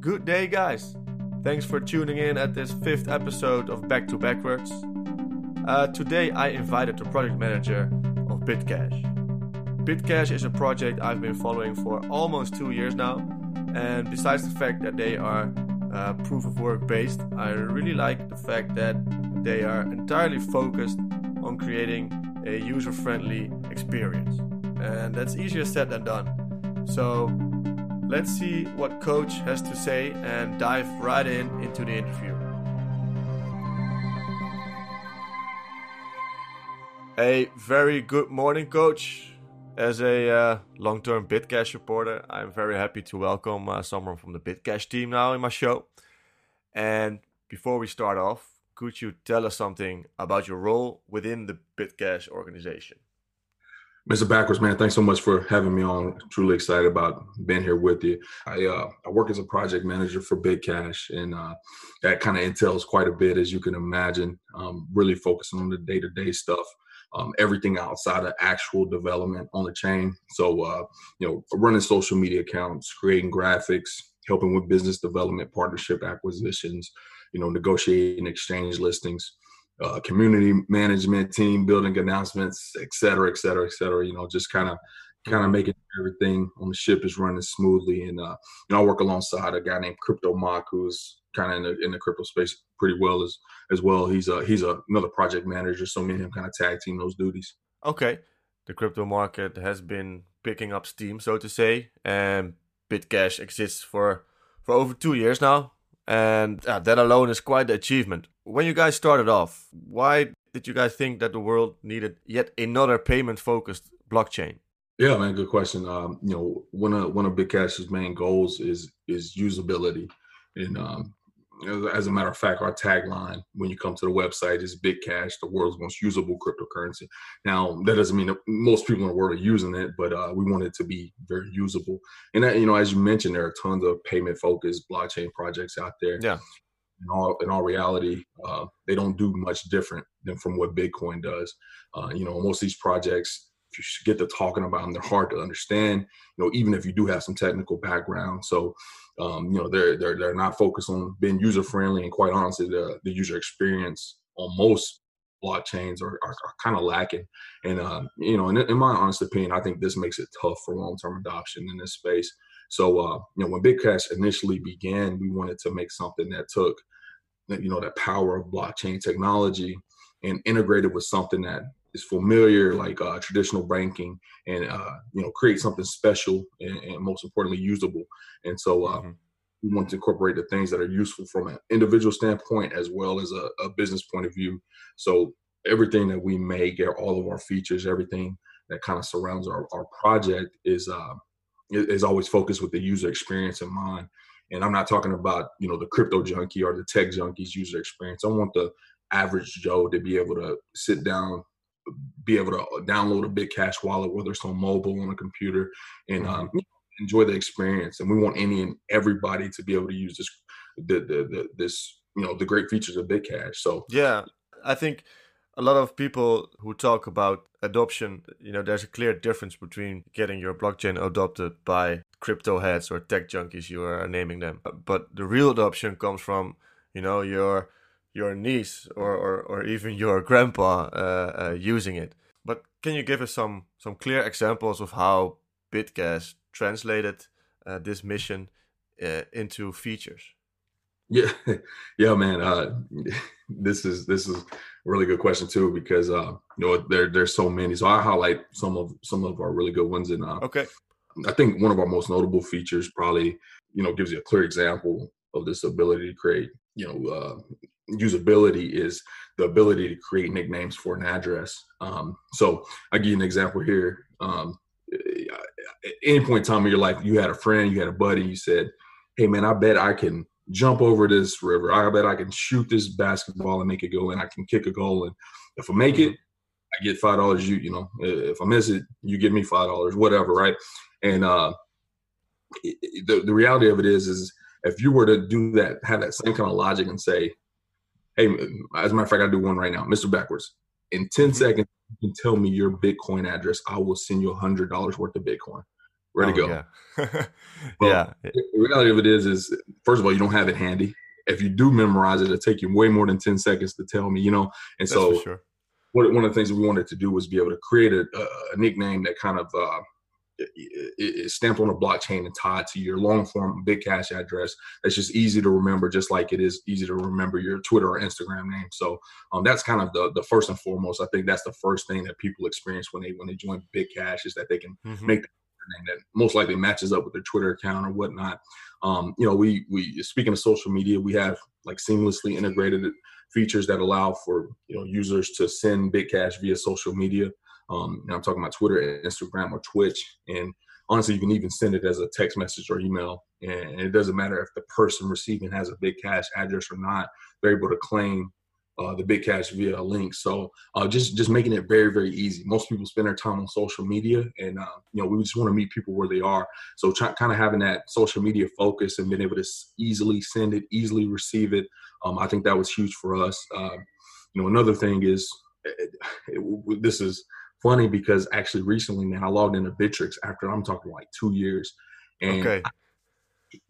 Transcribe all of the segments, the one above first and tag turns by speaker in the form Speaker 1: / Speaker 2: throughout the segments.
Speaker 1: Good day, guys. Thanks for tuning in at this fifth episode of Back to Backwards. Uh, today, I invited the project manager of Bitcash. Bitcash is a project I've been following for almost two years now, and besides the fact that they are uh, proof of work based, I really like the fact that they are entirely focused on creating a user friendly experience. And that's easier said than done. So let's see what Coach has to say and dive right in into the interview. A very good morning, Coach. As a uh, long term Bitcash supporter, I'm very happy to welcome uh, someone from the Bitcash team now in my show. And before we start off, could you tell us something about your role within the Bitcash organization?
Speaker 2: Mr. Backwards, man, thanks so much for having me on. Truly excited about being here with you. I uh, I work as a project manager for Bitcash, and uh, that kind of entails quite a bit, as you can imagine. Um, really focusing on the day to day stuff, um, everything outside of actual development on the chain. So, uh, you know, running social media accounts, creating graphics, helping with business development, partnership acquisitions, you know, negotiating exchange listings, uh, community management, team building announcements, et cetera, et cetera, et cetera. You know, just kind of kind of mm-hmm. making everything on the ship is running smoothly. And uh, you know, I work alongside a guy named Crypto Mock, who's kind of in the in the crypto space pretty well as as well. He's a he's a, another project manager, so me and him kind of tag team those duties.
Speaker 1: Okay, the crypto market has been picking up steam, so to say, and Bitcash exists for for over two years now and uh, that alone is quite the achievement. When you guys started off, why did you guys think that the world needed yet another payment-focused blockchain?
Speaker 2: Yeah, man, good question. Um, you know, one of one of Bitcash's main goals is is usability, and um, as a matter of fact, our tagline when you come to the website is Bitcash, the world's most usable cryptocurrency. Now, that doesn't mean that most people in the world are using it, but uh, we want it to be very usable. And that, you know, as you mentioned, there are tons of payment-focused blockchain projects out there.
Speaker 1: Yeah.
Speaker 2: In all, in all reality, uh, they don't do much different than from what Bitcoin does. Uh, you know, most of these projects if you get to talking about them, they're hard to understand. You know, even if you do have some technical background. So um, you know, they're they're they're not focused on being user friendly, and quite honestly, the the user experience on most blockchains are, are, are kind of lacking. And uh, you know, in, in, my honest opinion, I think this makes it tough for long term adoption in this space. So uh, you know, when Bitcash initially began, we wanted to make something that took you know that power of blockchain technology and integrated with something that is familiar like uh, traditional banking and uh, you know create something special and, and, most importantly usable. And so uh, mm-hmm. we want to incorporate the things that are useful from an individual standpoint as well as a, a business point of view. So everything that we make all of our features everything that kind of surrounds our, our project is uh, is always focused with the user experience in mind. And i'm not talking about you know the crypto junkie or the tech junkies user experience. I want the average joe to be able to sit down be able to download a Bitcash wallet, whether it's on mobile, on a computer, and mm-hmm. um, enjoy the experience. And we want any and everybody to be able to use this, the, the, the this, you know, the great features of Bitcash. So
Speaker 1: yeah, I think a lot of people who talk about adoption, you know, there's a clear difference between getting your blockchain adopted by crypto heads or tech junkies, you are naming them. But the real adoption comes from, you know, your your niece or, or, or even your grandpa uh, uh, using it. But can you give us some some clear examples of how Bitcash translated uh, this mission uh, into features?
Speaker 2: Yeah, yeah, man. Uh, this is this is a really good question too because uh, you know there there's so many. So I highlight some of some of our really good ones. And
Speaker 1: okay,
Speaker 2: I think one of our most notable features probably you know gives you a clear example of this ability to create you know uh, usability is the ability to create nicknames for an address. Um, so I give you an example here. Um, at any point in time in your life, you had a friend, you had a buddy, you said, "Hey man, I bet I can jump over this river. I bet I can shoot this basketball and make it go, and I can kick a goal. And if I make it, I get five dollars. You you know, if I miss it, you give me five dollars, whatever, right? And uh, the the reality of it is, is if you were to do that, have that same kind of logic and say, hey, as a matter of fact, I do one right now, Mr. Backwards. In 10 mm-hmm. seconds, you can tell me your Bitcoin address. I will send you a hundred dollars worth of Bitcoin. Ready oh, to
Speaker 1: go. Yeah. well,
Speaker 2: yeah. The reality of it is, is first of all, you don't have it handy. If you do memorize it, it'll take you way more than 10 seconds to tell me, you know? And
Speaker 1: That's
Speaker 2: so
Speaker 1: sure.
Speaker 2: one of the things that we wanted to do was be able to create a, a nickname that kind of uh, is stamped on a blockchain and tied to your long form Bitcash address. That's just easy to remember, just like it is easy to remember your Twitter or Instagram name. So um, that's kind of the the first and foremost. I think that's the first thing that people experience when they when they join Bitcash is that they can
Speaker 1: Mhm.
Speaker 2: make name that most likely matches up with their Twitter account or whatnot. Um, you know, we we speaking of social media, we have like seamlessly integrated features that allow for you know users to send Bitcash via social media. Um, and I'm talking about Twitter, Instagram, or Twitch. And honestly, you can even send it as a text message or email, and it doesn't matter if the person receiving has a Bitcash address or not. They're able to claim uh, the Bitcash via a link. So uh, just just making it very very easy. Most people spend their time on social media, and uh, you know we just want to meet people where they are. So try, kind of having that social media focus and being able to easily send it, easily receive it. Um, I think that was huge for us. Uh, you know, another thing is it, it, this is funny because actually recently, man, I logged into Bittrex after I'm talking like two years, and
Speaker 1: Okay.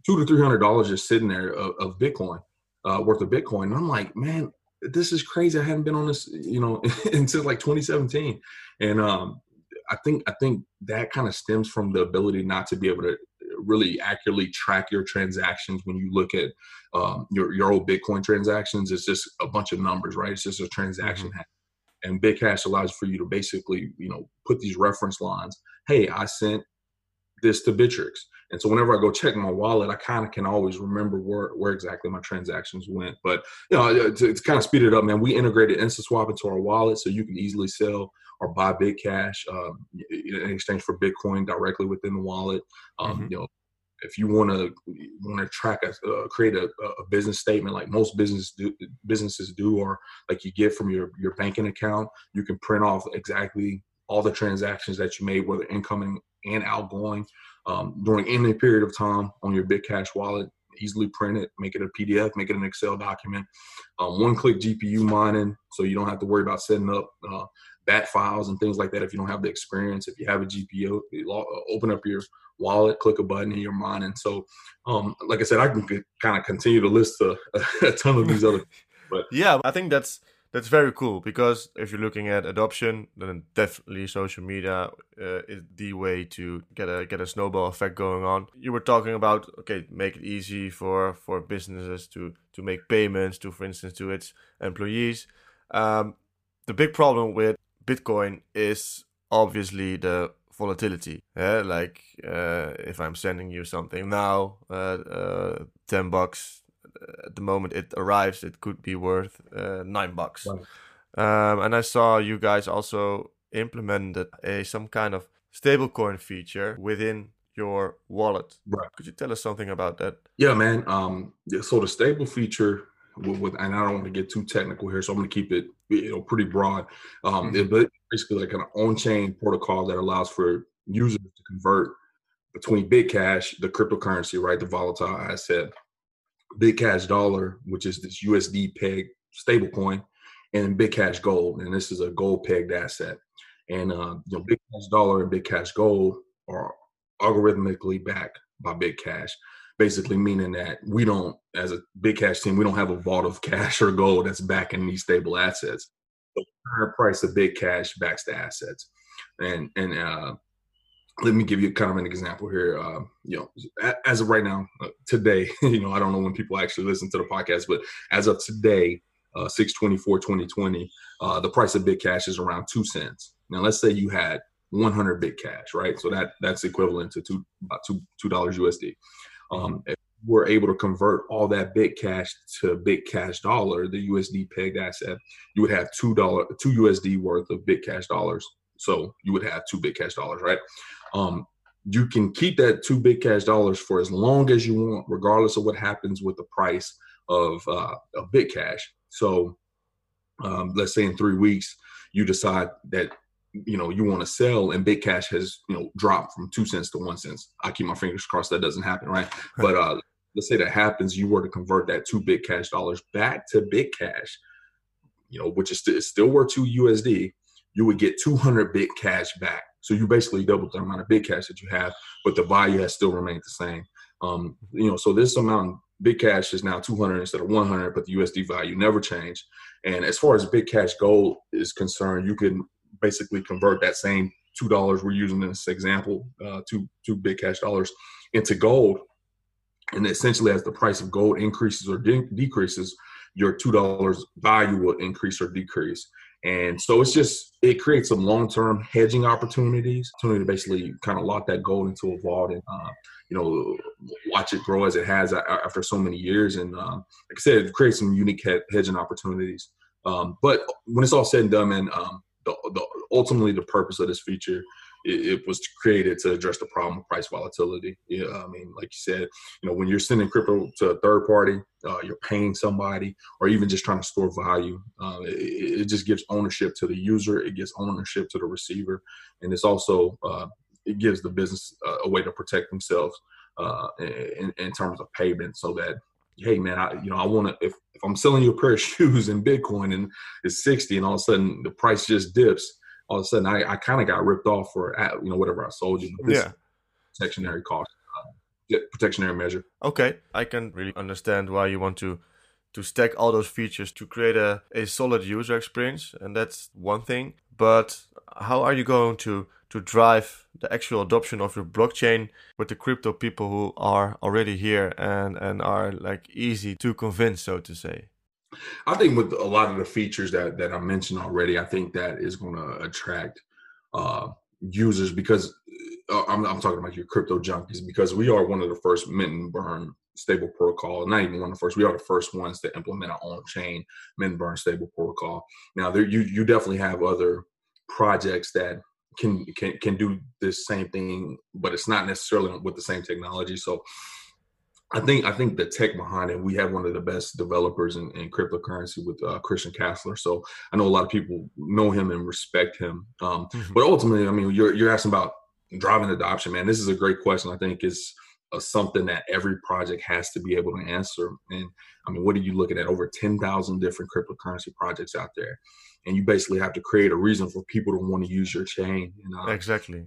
Speaker 2: two to three hundred dollars just sitting there of, of Bitcoin, uh, worth of Bitcoin. And I'm like, man, this is crazy. I hadn't been on this, you know, until like 2017. And um, I think I think that kind of stems from the ability not to be able to really accurately track your transactions when you look at um, your your old Bitcoin transactions. It's just a bunch of numbers, right? It's just a transaction. And Bitcash allows for you to basically, you know, put these reference lines. Hey, I sent this to Bittrex. And so whenever I go check my wallet, I kind of can always remember where, where exactly my transactions went. But you know, to, to kind of speed it up, man, we integrated InstaSwap into our wallet, so you can easily sell or buy Bitcash um, in exchange for Bitcoin directly within the wallet. Um,
Speaker 1: Mhm.
Speaker 2: You know, if you want to want to track a uh, create a, a business statement like most business do, businesses do, or like you get from your your banking account, you can print off exactly all the transactions that you made, whether incoming and outgoing um, during any period of time on your Bitcash wallet. Easily print it, make it a PDF, make it an Excel document. Um, one-click GPU mining, so you don't have to worry about setting up uh, BAT files and things like that if you don't have the experience. If you have a GPU, uh, open up your wallet, click a button, and you're And So, um, like I said, I can kind of continue to list a, a ton of these other.
Speaker 1: But Yeah, I think that's that's very cool because if you're looking at adoption, then definitely social media uh, is the way to get a get a snowball effect going on. You were talking about okay, make it easy for for businesses to to make payments to, for instance, to its employees. Um, the big problem with Bitcoin is obviously the volatility. Yeah, like uh, if I'm sending you something now, uh, uh, ten bucks at the moment it arrives, it could be worth uh, nine bucks. Um, and I saw you guys also implemented a some kind of stablecoin feature within your wallet.
Speaker 2: Right.
Speaker 1: Could you tell us something about that?
Speaker 2: Yeah, man. Um, so the stable feature with, with, and I don't want to get too technical here, so I'm going to keep it, you know, pretty broad. Um,
Speaker 1: Mhm.
Speaker 2: it, but basically like an on-chain protocol that allows for users to convert between Bitcash, the cryptocurrency, right, the volatile asset, Bitcash dollar, which is this USD peg stablecoin, and Bitcash gold, and this is a gold pegged asset. And uh, you know, Bitcash dollar and Bitcash gold are algorithmically backed by Bitcash, basically meaning that we don't, as a Bitcash team, we don't have a vault of cash or gold that's backing these stable assets. The current price of Bitcash backs the assets, and and uh, let me give you kind of an example here. Uh, you know, as of right now, uh, today, you know, I don't know when people actually listen to the podcast, but as of today, uh, 624 2020, uh, the price of Bitcash is around two cents. Now, let's say you had 100 Bitcash, right? So that that's equivalent to two about two two dollars USD. Um, if we're able to convert all that Bitcash to Bitcash dollar, the USD pegged asset, you would have two dollar two USD worth of Bitcash dollars. So you would have two Bitcash dollars, right? Um, you can keep that two Bitcash dollars for as long as you want, regardless of what happens with the price of uh, of Bitcash. So um, let's say in three weeks you decide that you know you want to sell and Bitcash has you know dropped from two cents to one cents. I keep my fingers crossed that doesn't happen, right? but uh, let's say that happens, you were to convert that two Bitcash dollars back to big cash you know, which is st- still worth two USD. You would get 200 big cash back. So you basically doubled the amount of Bitcash that you have, but the value has still remained the same. Um, you know, so this amount Bitcash is now 200 instead of 100, but the USD value never changed. And as far as Bitcash Gold is concerned, you can basically convert that same two dollars we're using in this example, uh, two two Bitcash dollars, into gold. And essentially, as the price of gold increases or de- decreases, your two dollars value will increase or decrease. And so it's just it creates some long term hedging opportunities, opportunity to basically kind of lock that gold into a vault and uh, you know watch it grow as it has after so many years. And um, like I said, it creates some unique hedging opportunities. Um, but when it's all said and done, and um, the, the, ultimately the purpose of this feature it, it, was created to address the problem of price volatility. Yeah, I mean, like you said, you know, when you're sending crypto to a third party, uh, you're paying somebody, or even just trying to store value. Uh, it, it, just gives ownership to the user. It gives ownership to the receiver, and it's also uh, it gives the business a way to protect themselves uh, in, in terms of payment, so that hey man, I you know I want to if if I'm selling you a pair of shoes in Bitcoin and it's 60, and all of a sudden the price just dips all of a sudden I, I kind of got ripped off for you know whatever I sold you.
Speaker 1: yeah,
Speaker 2: protectionary cost, uh, protectionary measure.
Speaker 1: Okay, I can really understand why you want to to stack all those features to create a, a solid user experience, and that's one thing. But how are you going to to drive the actual adoption of your blockchain with the crypto people who are already here and and are like easy to convince, so to say?
Speaker 2: I think with a lot of the features that that I mentioned already, I think that is going to attract uh, users because uh, I'm, I'm, talking about your crypto junkies because we are one of the first mint and burn stable protocol. Not even one of the first. We are the first ones to implement our own chain mint and burn stable protocol. Now there you you definitely have other projects that can can can do this same thing, but it's not necessarily with the same technology. So I think I think the tech behind it. We have one of the best developers in, in cryptocurrency with uh, Christian Castler. So I know a lot of people know him and respect him. Um, mm-hmm. But ultimately, I mean, you're you're asking about driving adoption, man. This is a great question. I think is something that every project has to be able to answer. And I mean, what are you looking at? Over ten thousand different cryptocurrency projects out there, and you basically have to create a reason for people to want to use your chain.
Speaker 1: You know? Exactly.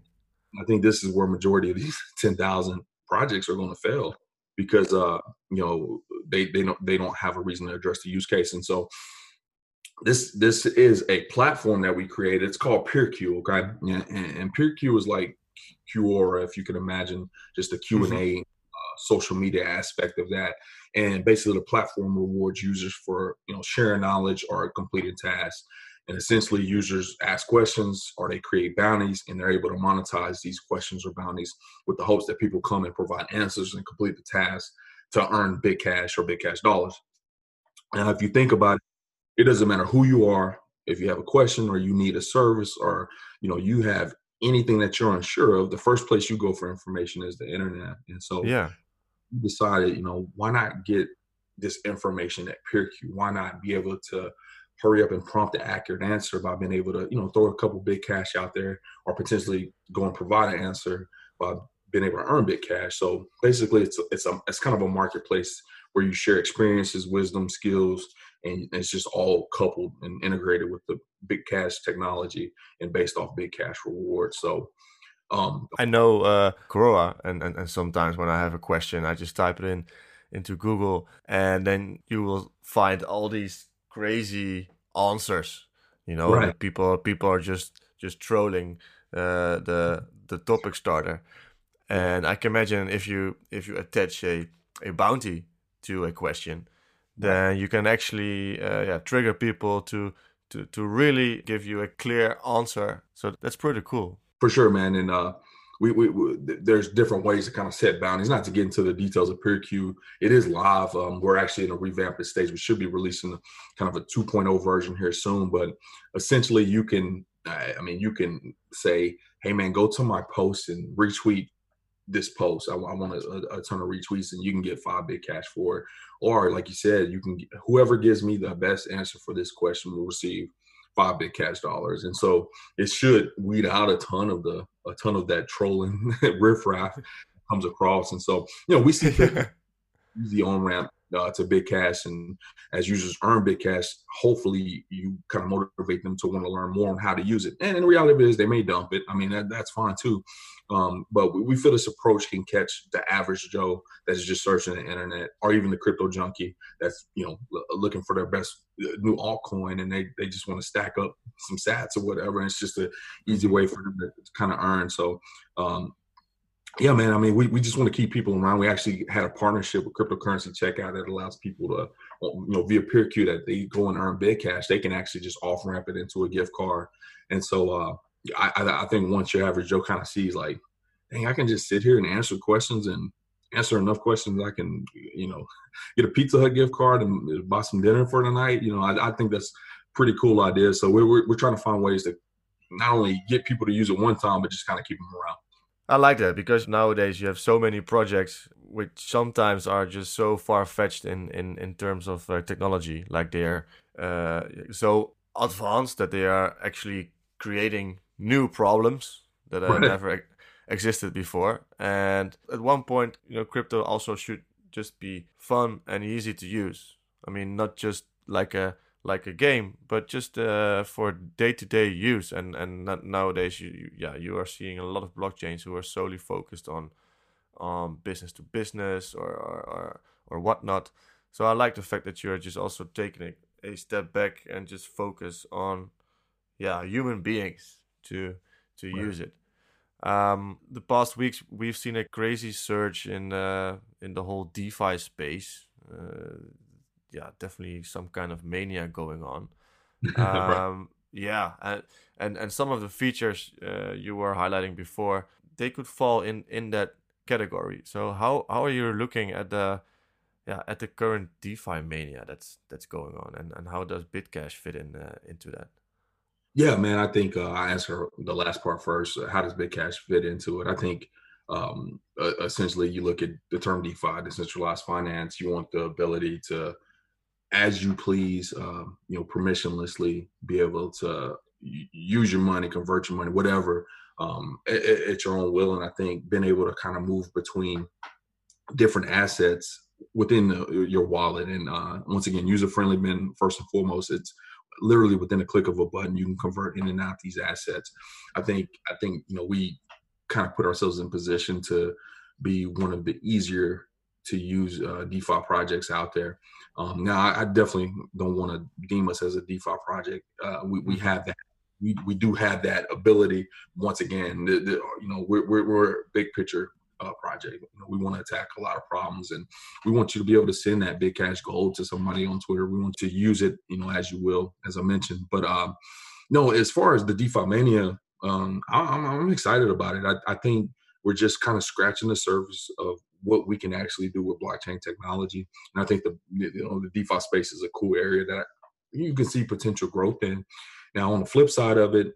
Speaker 2: I think this is where majority of these ten thousand projects are going to fail because uh, you know they they don't they don't have a reason to address the use case, and so this this is a platform that we created. It's called PeerQ, okay, and, and PeerQ is like Quora, if you can imagine, just a Q and A mm-hmm. uh, social media aspect of that. And basically, the platform rewards users for you know sharing knowledge or completing tasks. And essentially, users ask questions or they create bounties, and they're able to monetize these questions or bounties with the hopes that people come and provide answers and complete the task to earn Bitcash or Bitcash dollars. Now, if you think about it, it doesn't matter who you are. If you have a question or you need a service or you know you have anything that you're unsure of, the first place you go for information is the internet. And so,
Speaker 1: yeah,
Speaker 2: you decided, you know, why not get this information at PeerQ? Why not be able to hurry up and prompt the accurate answer by being able to, you know, throw a couple Bitcash out there or potentially go and provide an answer by being able to earn Bitcash. So basically it's it's a it's kind of a marketplace where you share experiences, wisdom, skills, and it's just all coupled and integrated with the Bitcash technology and based off Bitcash rewards. So um,
Speaker 1: I know uh and, and, and sometimes when I have a question I just type it in into Google and then you will find all these crazy answers. You know, right. people people are just just trolling uh, the the topic starter, and I can imagine if you if you attach a a bounty to a question, then you can actually uh, yeah trigger people to to to really give you a clear answer. So that's pretty cool.
Speaker 2: For sure, man. And uh, we, we, we, there's different ways to kind of set boundaries. Not to get into the details of PeerQ, it is live. Um, we're actually in a revamped stage. We should be releasing kind of a 2.0 version here soon. But essentially, you can, I mean, you can say, "Hey, man, go to my post and retweet this post. I, I want a, a, ton of retweets, and you can get five Bitcash for it." Or, like you said, you can whoever gives me the best answer for this question will receive five Bitcash dollars. And so it should weed out a ton of the a ton of that trolling riffraff comes across. And so, you know, we see the on ramp uh, to Bitcash. And as users earn Bitcash hopefully you kind of motivate them to want to learn more on how to use it. And in reality is they may dump it. I mean that, that's fine too. Um, but we, we, feel this approach can catch the average joe that's just searching the internet or even the crypto junkie that's you know looking for their best uh, new altcoin and they, they just want to stack up some sats or whatever. And it's just an easy way for them to kind of earn. So um, yeah, man. I mean, we, we just want to keep people around. We actually had a partnership with cryptocurrency checkout that allows people to, you know, via PeerQ that they go and earn Bitcash. They can actually just off ramp it into a gift card. And so uh, I, I think once your average Joe kind of sees like, dang, I can just sit here and answer questions and answer enough questions. I can, you know, get a Pizza Hut gift card and buy some dinner for the night. You know, I, I think that's pretty cool idea. So we're, we're, we're trying to find ways to not only get people to use it one time, but just kind of keep them around.
Speaker 1: I like that because nowadays you have so many projects which sometimes are just so far fetched in, in, in terms of uh, technology. Like they're uh, so advanced that they are actually creating new problems that right. never existed before. And at one point, you know, crypto also should just be fun and easy to use. I mean, not just like a like a game, but just uh, for day to day use. And and nowadays, you, you, yeah, you are seeing a lot of blockchains who are solely focused on on business to business or or or, or whatnot. So I like the fact that you're just also taking a, a step back and just focus on yeah human beings to to right. use it. Um, the past weeks we've seen a crazy surge in uh, in the whole DeFi space. Uh, yeah, definitely some kind of mania going on. Um, yeah, and, and and some of the features uh, you were highlighting before, they could fall in in that category. So how how are you looking at the yeah at the current DeFi mania that's that's going on, and and how does Bitcash fit in uh, into that?
Speaker 2: Yeah, man, I think uh, I answer the last part first. How does Bitcash fit into it? I think um, essentially you look at the term DeFi, decentralized finance. You want the ability to as you please, um, you know, permissionlessly be able to use your money, convert your money, whatever, um, at, at, your own will. And I think being able to kind of move between different assets within the, your wallet, and uh, once again, user friendly. Been first and foremost, it's literally within a click of a button you can convert in and out these assets. I think I think you know we kind of put ourselves in position to be one of the easier to use uh, DeFi projects out there. Um, now, I, I, definitely don't want to deem us as a DeFi project. Uh, we, we mm-hmm. have that. We, we do have that ability. Once again, the, the, you know, we're, we're, we're a big picture uh, project. You know, we want to attack a lot of problems, and we want you to be able to send that Bitcash gold to somebody on Twitter. We want to use it, you know, as you will, as I mentioned. But um, no, as far as the DeFi mania, um, I, I'm, I'm excited about it. I, I think we're just kind of scratching the surface of what we can actually do with blockchain technology. And I think the you know the DeFi space is a cool area that you can see potential growth in. Now on the flip side of it,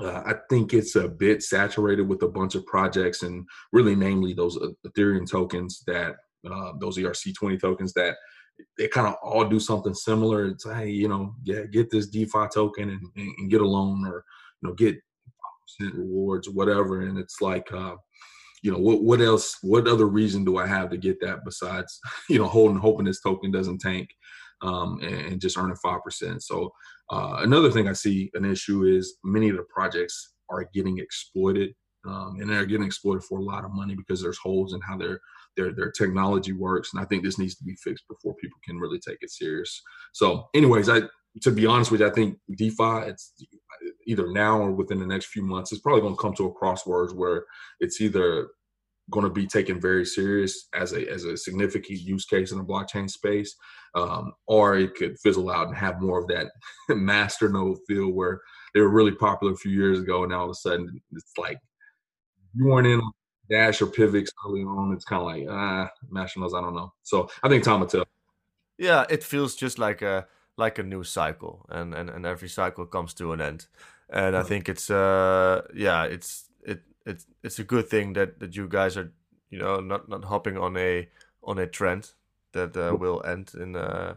Speaker 2: uh, I think it's a bit saturated with a bunch of projects, and really, namely those uh, Ethereum tokens that uh, those ERC20 tokens that they kind of all do something similar. It's hey, you know, yeah, get this DeFi token and, and, and get a loan, or you know, get rewards, whatever. And it's like, uh, you know, what what else? What other reason do I have to get that besides, you know, holding hoping this token doesn't tank um, and, and, just earning five percent? So uh, another thing I see an issue is many of the projects are getting exploited, um, and they're getting exploited for a lot of money because there's holes in how their their their technology works, and I think this needs to be fixed before people can really take it serious. So, anyways, I to be honest with you, I think DeFi it's either now or within the next few months, it's probably going to come to a crossroads where it's either going to be taken very serious as a as a significant use case in the blockchain space, um, or it could fizzle out and have more of that master node feel where they were really popular a few years ago, and now all of a sudden it's like you weren't in Dash or Pivx early on. It's kind of like ah, master nodes. I don't know. So I think Tom will tell.
Speaker 1: Yeah, it feels just like a like a new cycle, and and, and every cycle comes to an end. And I think it's uh yeah it's it it's it's a good thing that that you guys are you know not not hopping on a on a trend that uh, will end in uh,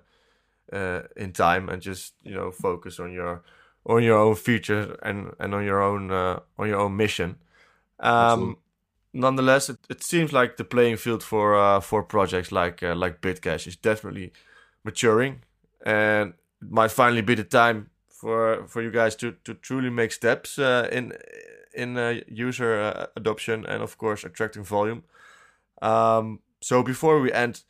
Speaker 1: uh in time and just you know focus on your on your own future and and on your own uh, on your own mission. Um, nonetheless, it, it seems like the playing field for uh, for projects like uh, like Bitcash is definitely maturing, and it might finally be the time for for you guys to to truly make steps uh, in in uh, user uh, adoption and of course attracting volume. Um, so before we end,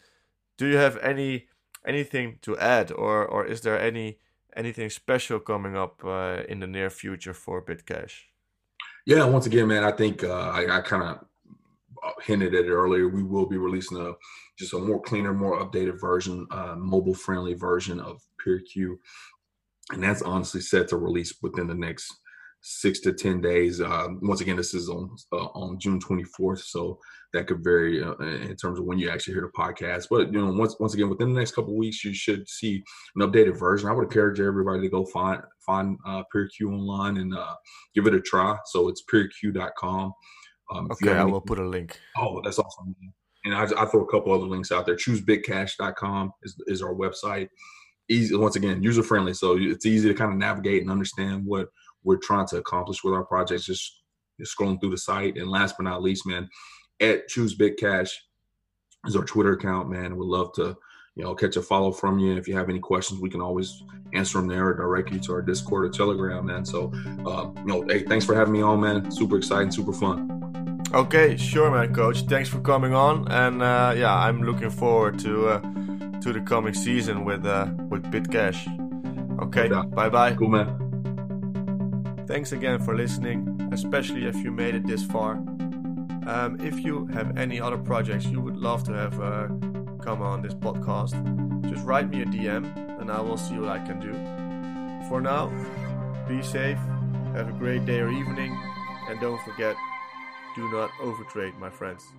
Speaker 1: do you have any anything to add, or or is there any anything special coming up uh, in the near future for Bitcash?
Speaker 2: Yeah, once again, man, I think uh, I, I kind of hinted at it earlier. We will be releasing a just a more cleaner, more updated version, uh, mobile friendly version of PeerQ, and that's honestly set to release within the next six to ten days. Uh, once again, this is on uh, on June 24th, so that could vary uh, in terms of when you actually hear the podcast. But you know, once once again, within the next couple weeks, you should see an updated version. I would encourage everybody to go find find uh, PeerQ online and uh, give it a try. So it's peerq.com.
Speaker 1: Um, okay, I will put a link.
Speaker 2: Oh, that's awesome. And I, I throw a couple other links out there. ChooseBitcash.com is, is our website. Easy, once again, user friendly. So it's easy to kind of navigate and understand what we're trying to accomplish with our projects. Just, just scrolling through the site. And last but not least, man, at Choose Bitcash is our Twitter account, man. We'd love to, you know, catch a follow from you. If you have any questions, we can always answer them there or direct you to our Discord or Telegram, man. So, uh, you know, hey, thanks for having me on, man. Super exciting, super fun.
Speaker 1: Okay, sure, man, coach. Thanks for coming on, and uh, yeah, I'm looking forward to uh, to the coming season with uh, with Bitcash. Okay, bye bye.
Speaker 2: Cool, man.
Speaker 1: Thanks again for listening, especially if you made it this far. Um, if you have any other projects you would love to have uh, come on this podcast, just write me a DM and I will see what I can do. For now, be safe, have a great day or evening, and don't forget do not overtrade, my friends.